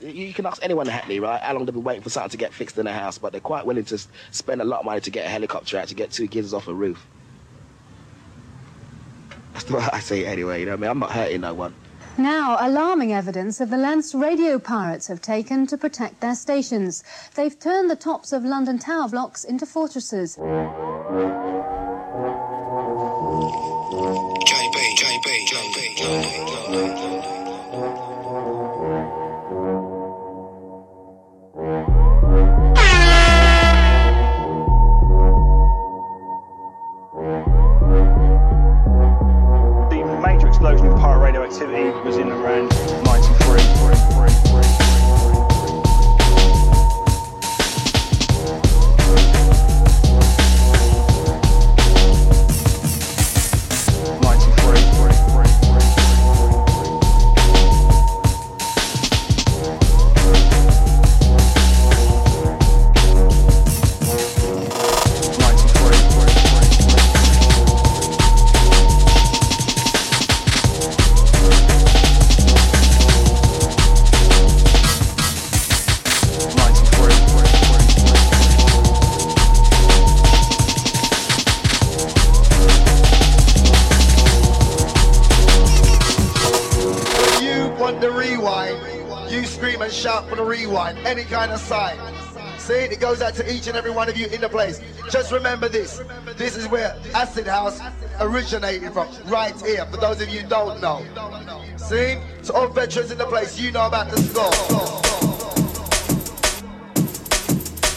you can ask anyone in Hackney, right? How long they've been waiting for something to get fixed in the house, but they're quite willing to spend a lot of money to get a helicopter out to get two kids off a roof. That's what I say anyway. You know what I mean? I'm not hurting no one. Now, alarming evidence of the lengths radio pirates have taken to protect their stations. They've turned the tops of London tower blocks into fortresses. activity goes out to each and every one of you in the place. Just remember this. This is where Acid House originated from, right here, for those of you don't know. See? To all veterans in the place, you know about the score.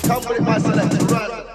Come with it, my selector.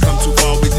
Come too far, we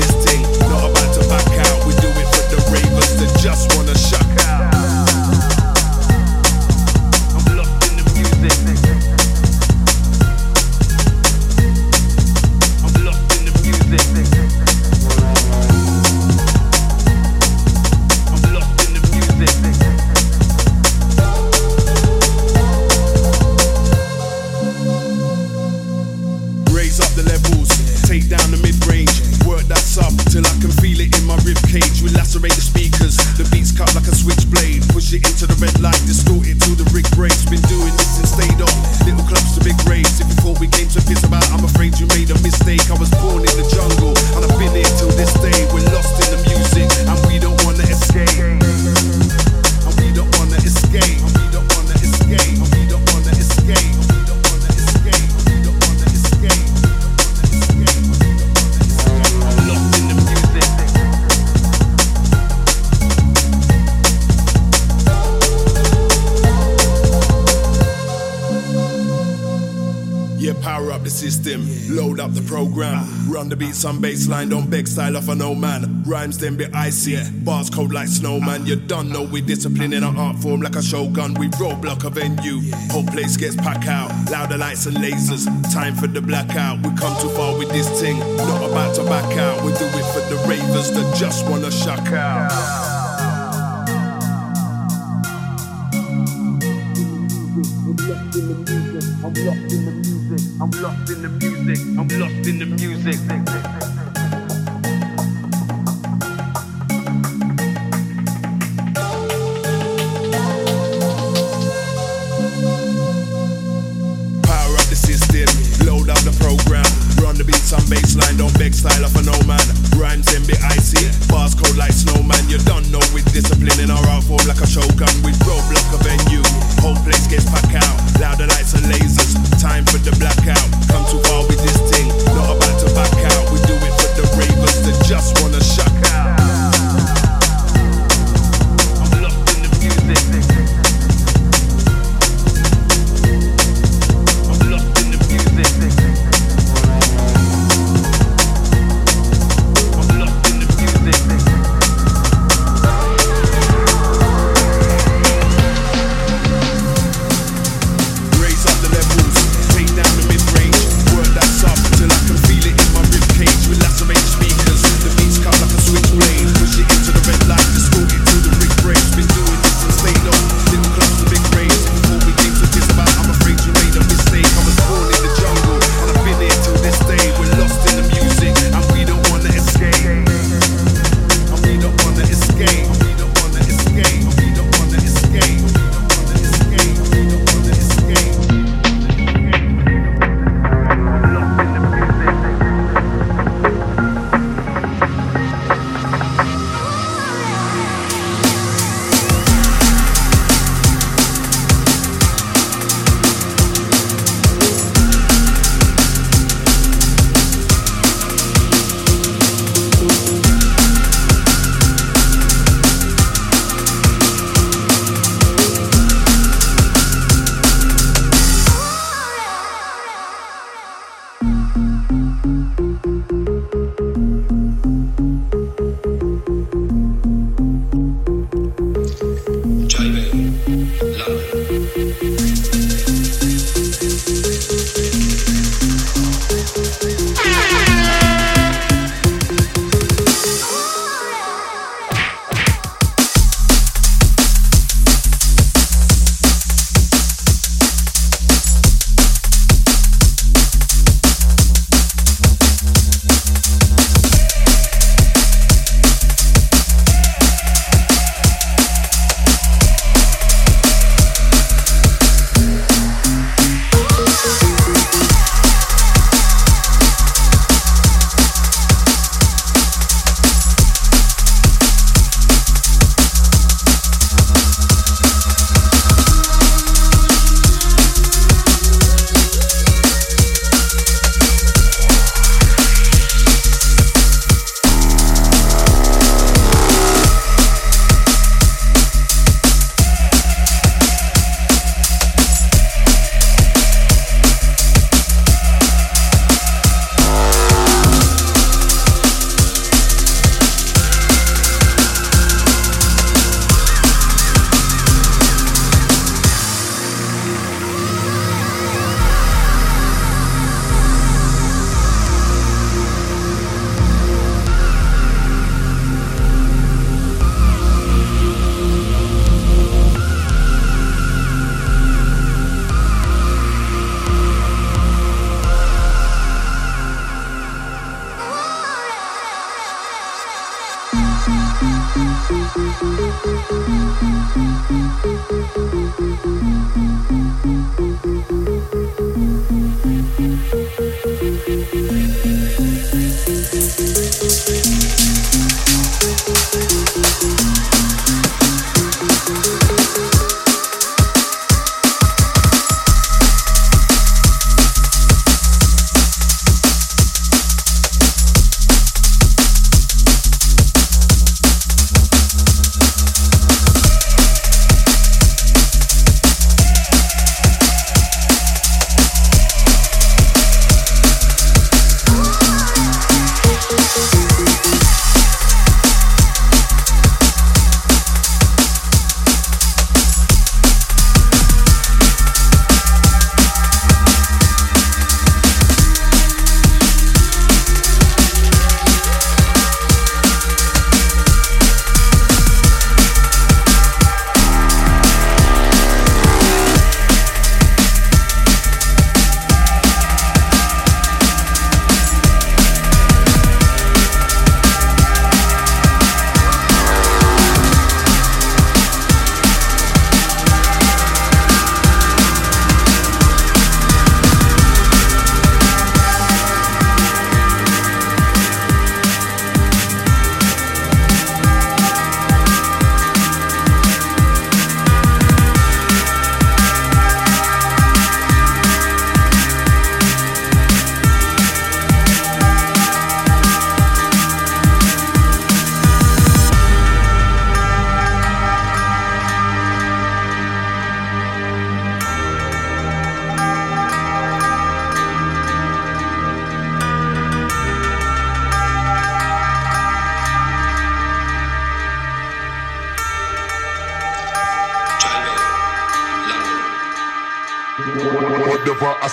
on the beat, some baseline, don't beg style off an old man. Rhymes then be icy, yeah. bars cold like snowman. You done know we discipline in our art form like a shogun. We roadblock a venue, whole place gets packed out. Louder lights and lasers, time for the blackout. We come too far with this thing, not about to back out. We do it for the ravers that just wanna shuck out. I'm lost in the music. I'm lost in the music.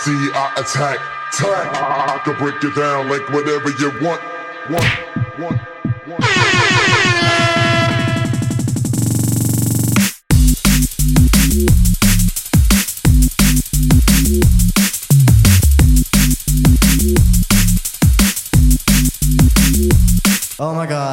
Attack. Attack. I can break it down like whatever you want. Want, want. Oh my god.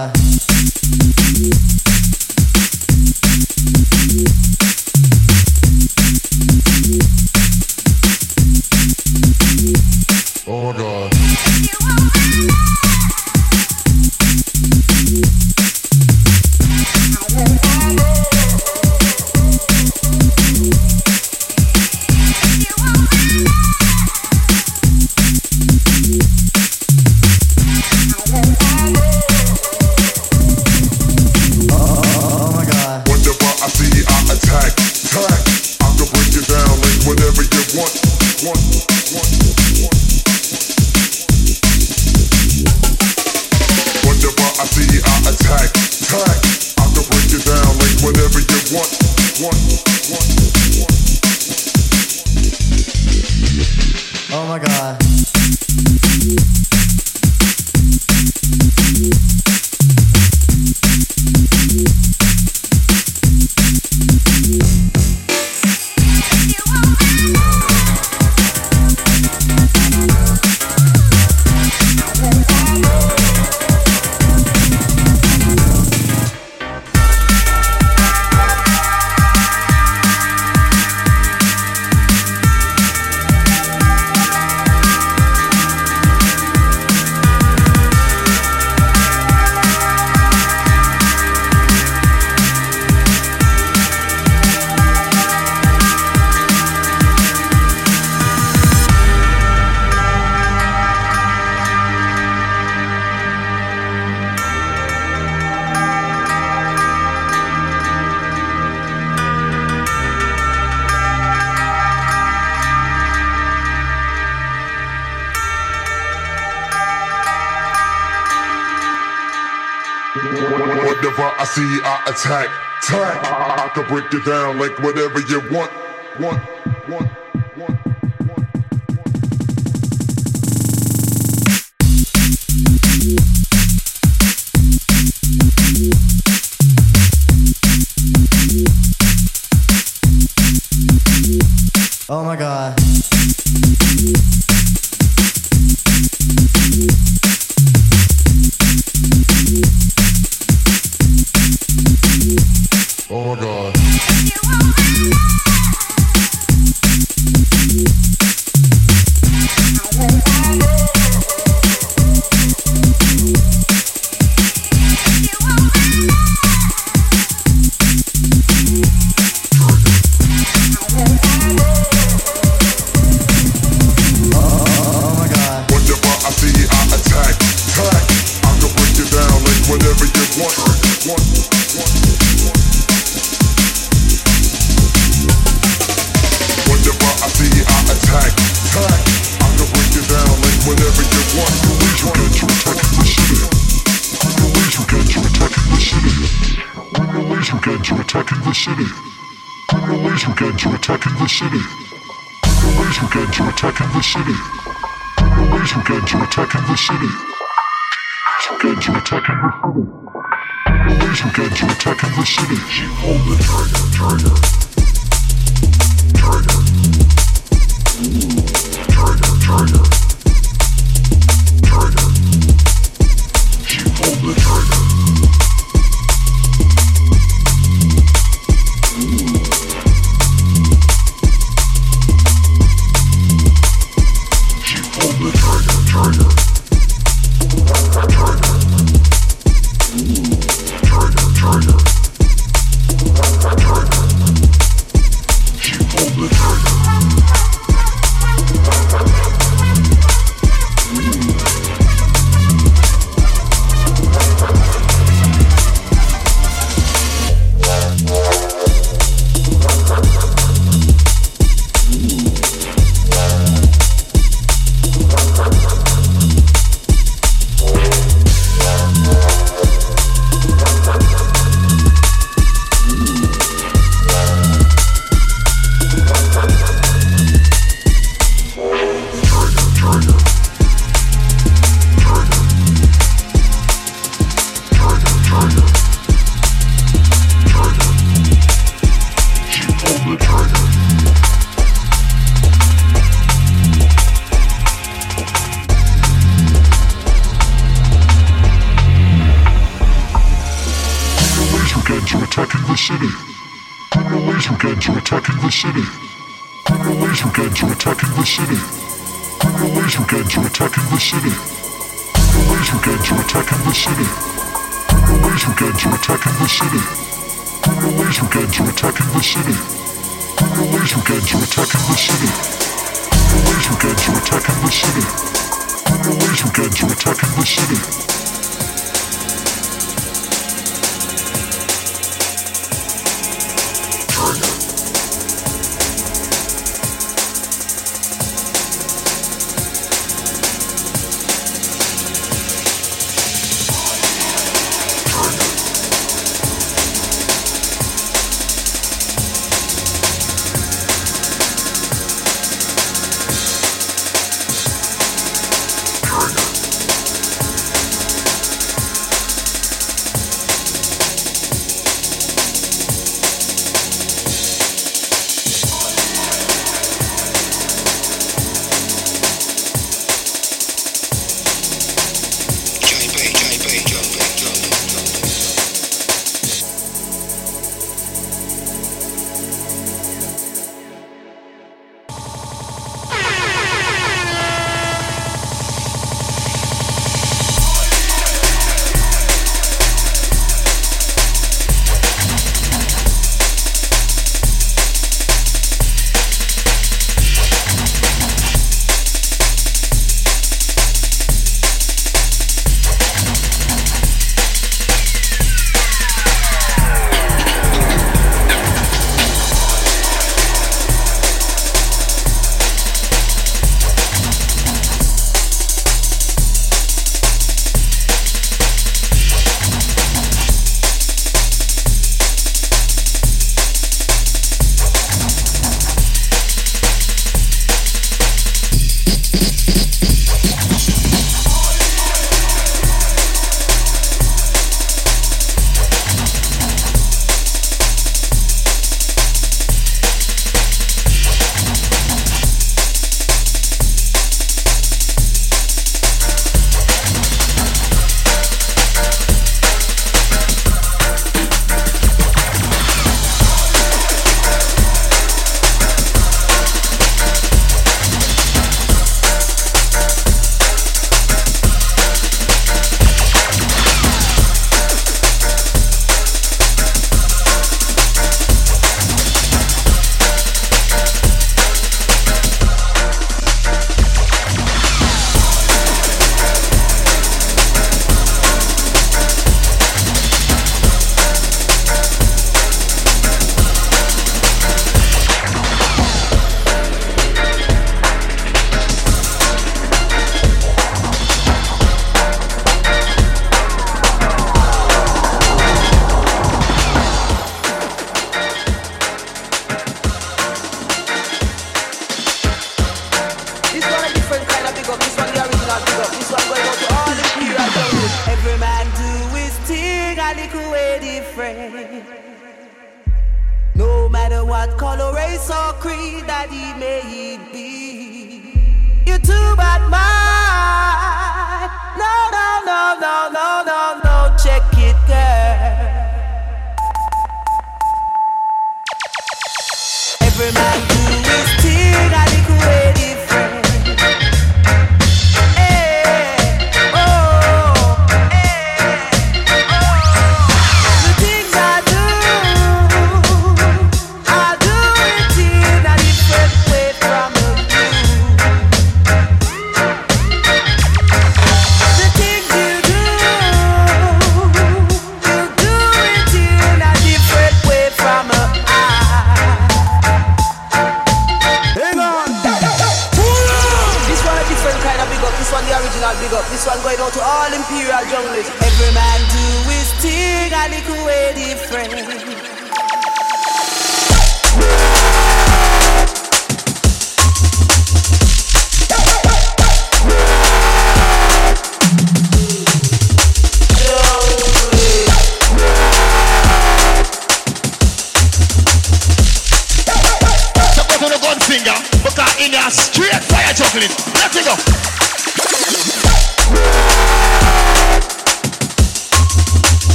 Break it down like whatever you want, want, want.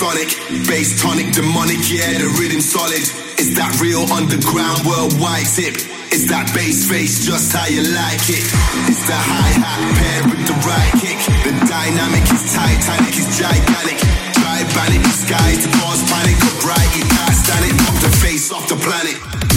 sonic, bass tonic, demonic, yeah, the rhythm solid. It's that real underground worldwide tip. It's that bass face, just how you like it. It's the hi hat paired with the right kick. The dynamic is titanic, it's gigantic. Try panic, skies, to cause panic, up right, you can't stand it. Pop the face off the planet.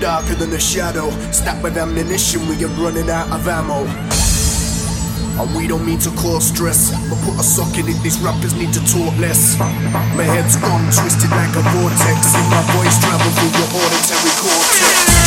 Darker than the shadow. Stacked with ammunition, we are running out of ammo. And we don't mean to cause stress, but put a sock in it. These rappers need to talk less. My head's gone twisted like a vortex. See my voice travel through your auditory cortex.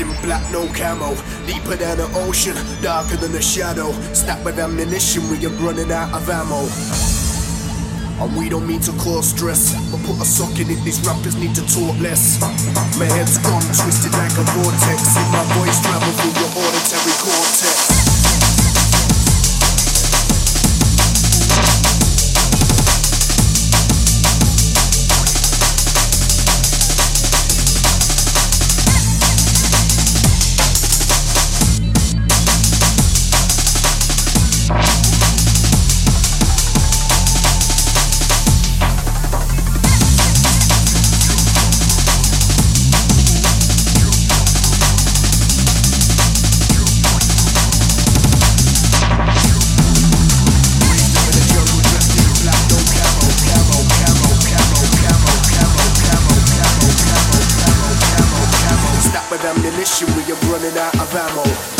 In black, no camo. Deeper than the ocean, darker than the shadow. Stacked with ammunition, we are running out of ammo. And we don't mean to cause stress, but put a sock in it. These rappers need to talk less. My head's gone twisted like a vortex. See my voice travel through your auditory cortex. Running out of ammo.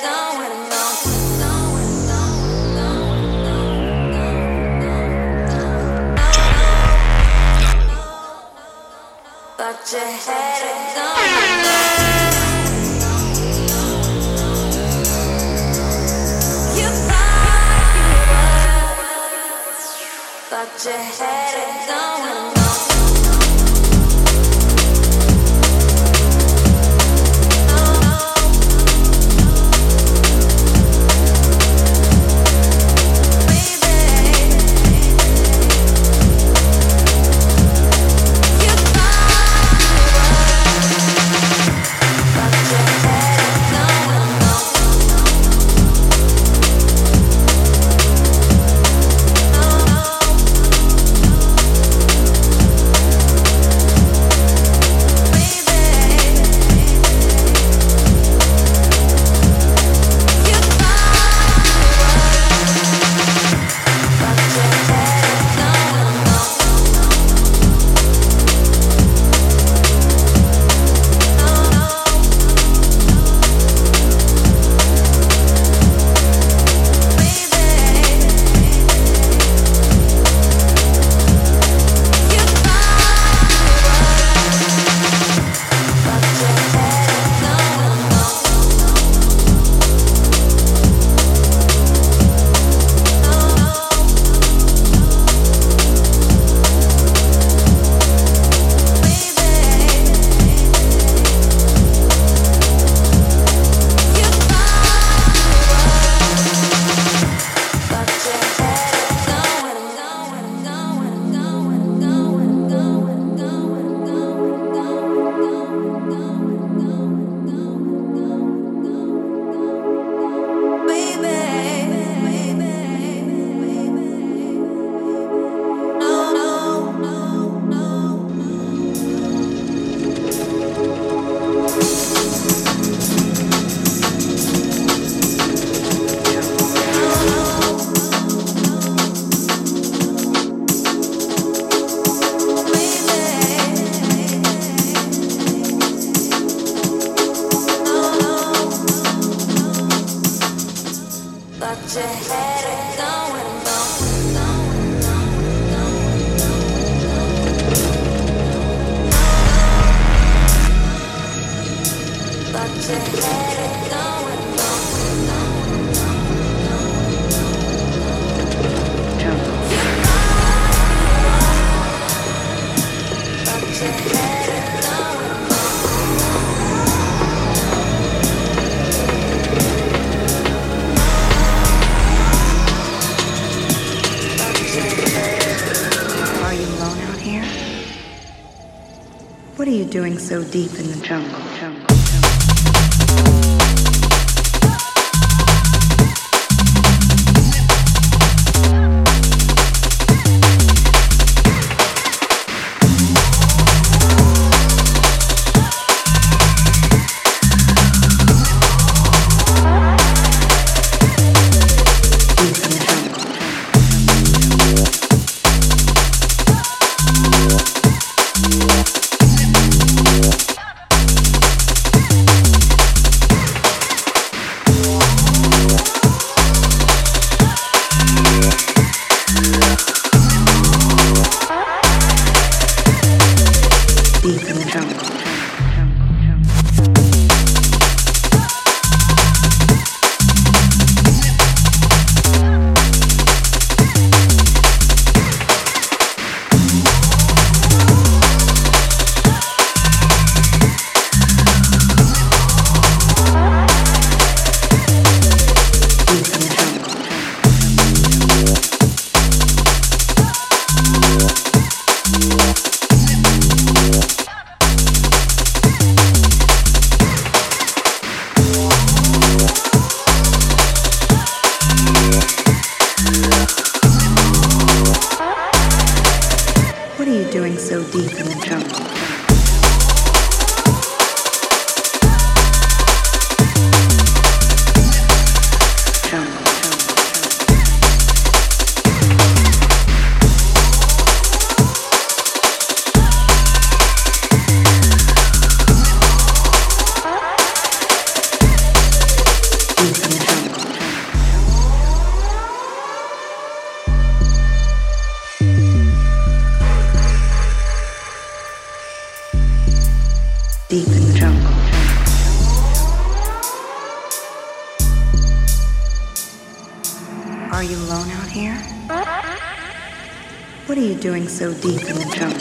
your head are you doing so deep in the jungle? jungle? Doing so deep in the jungle?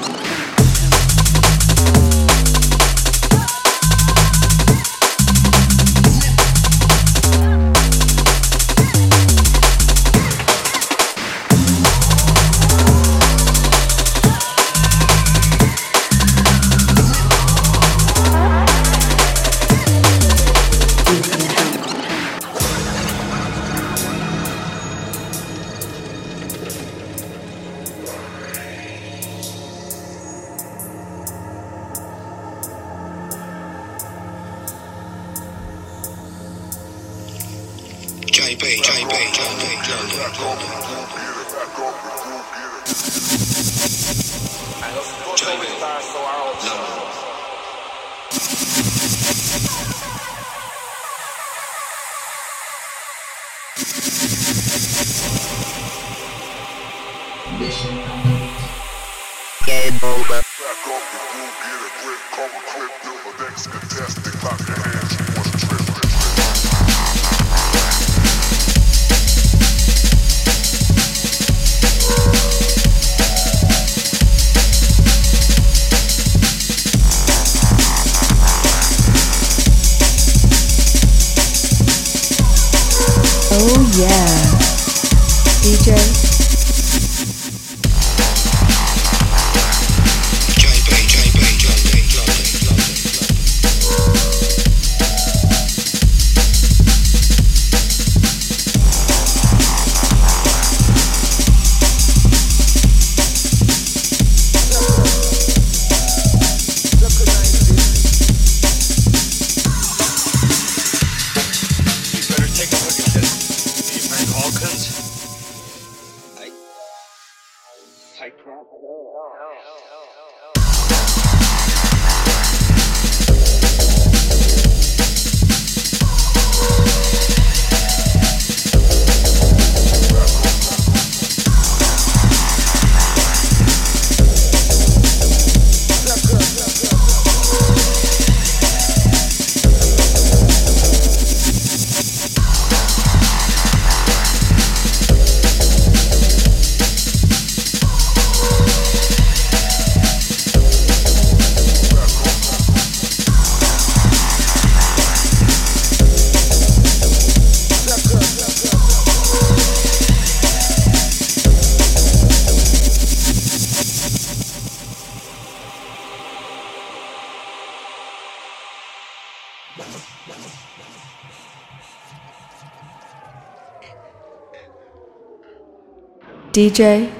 DJ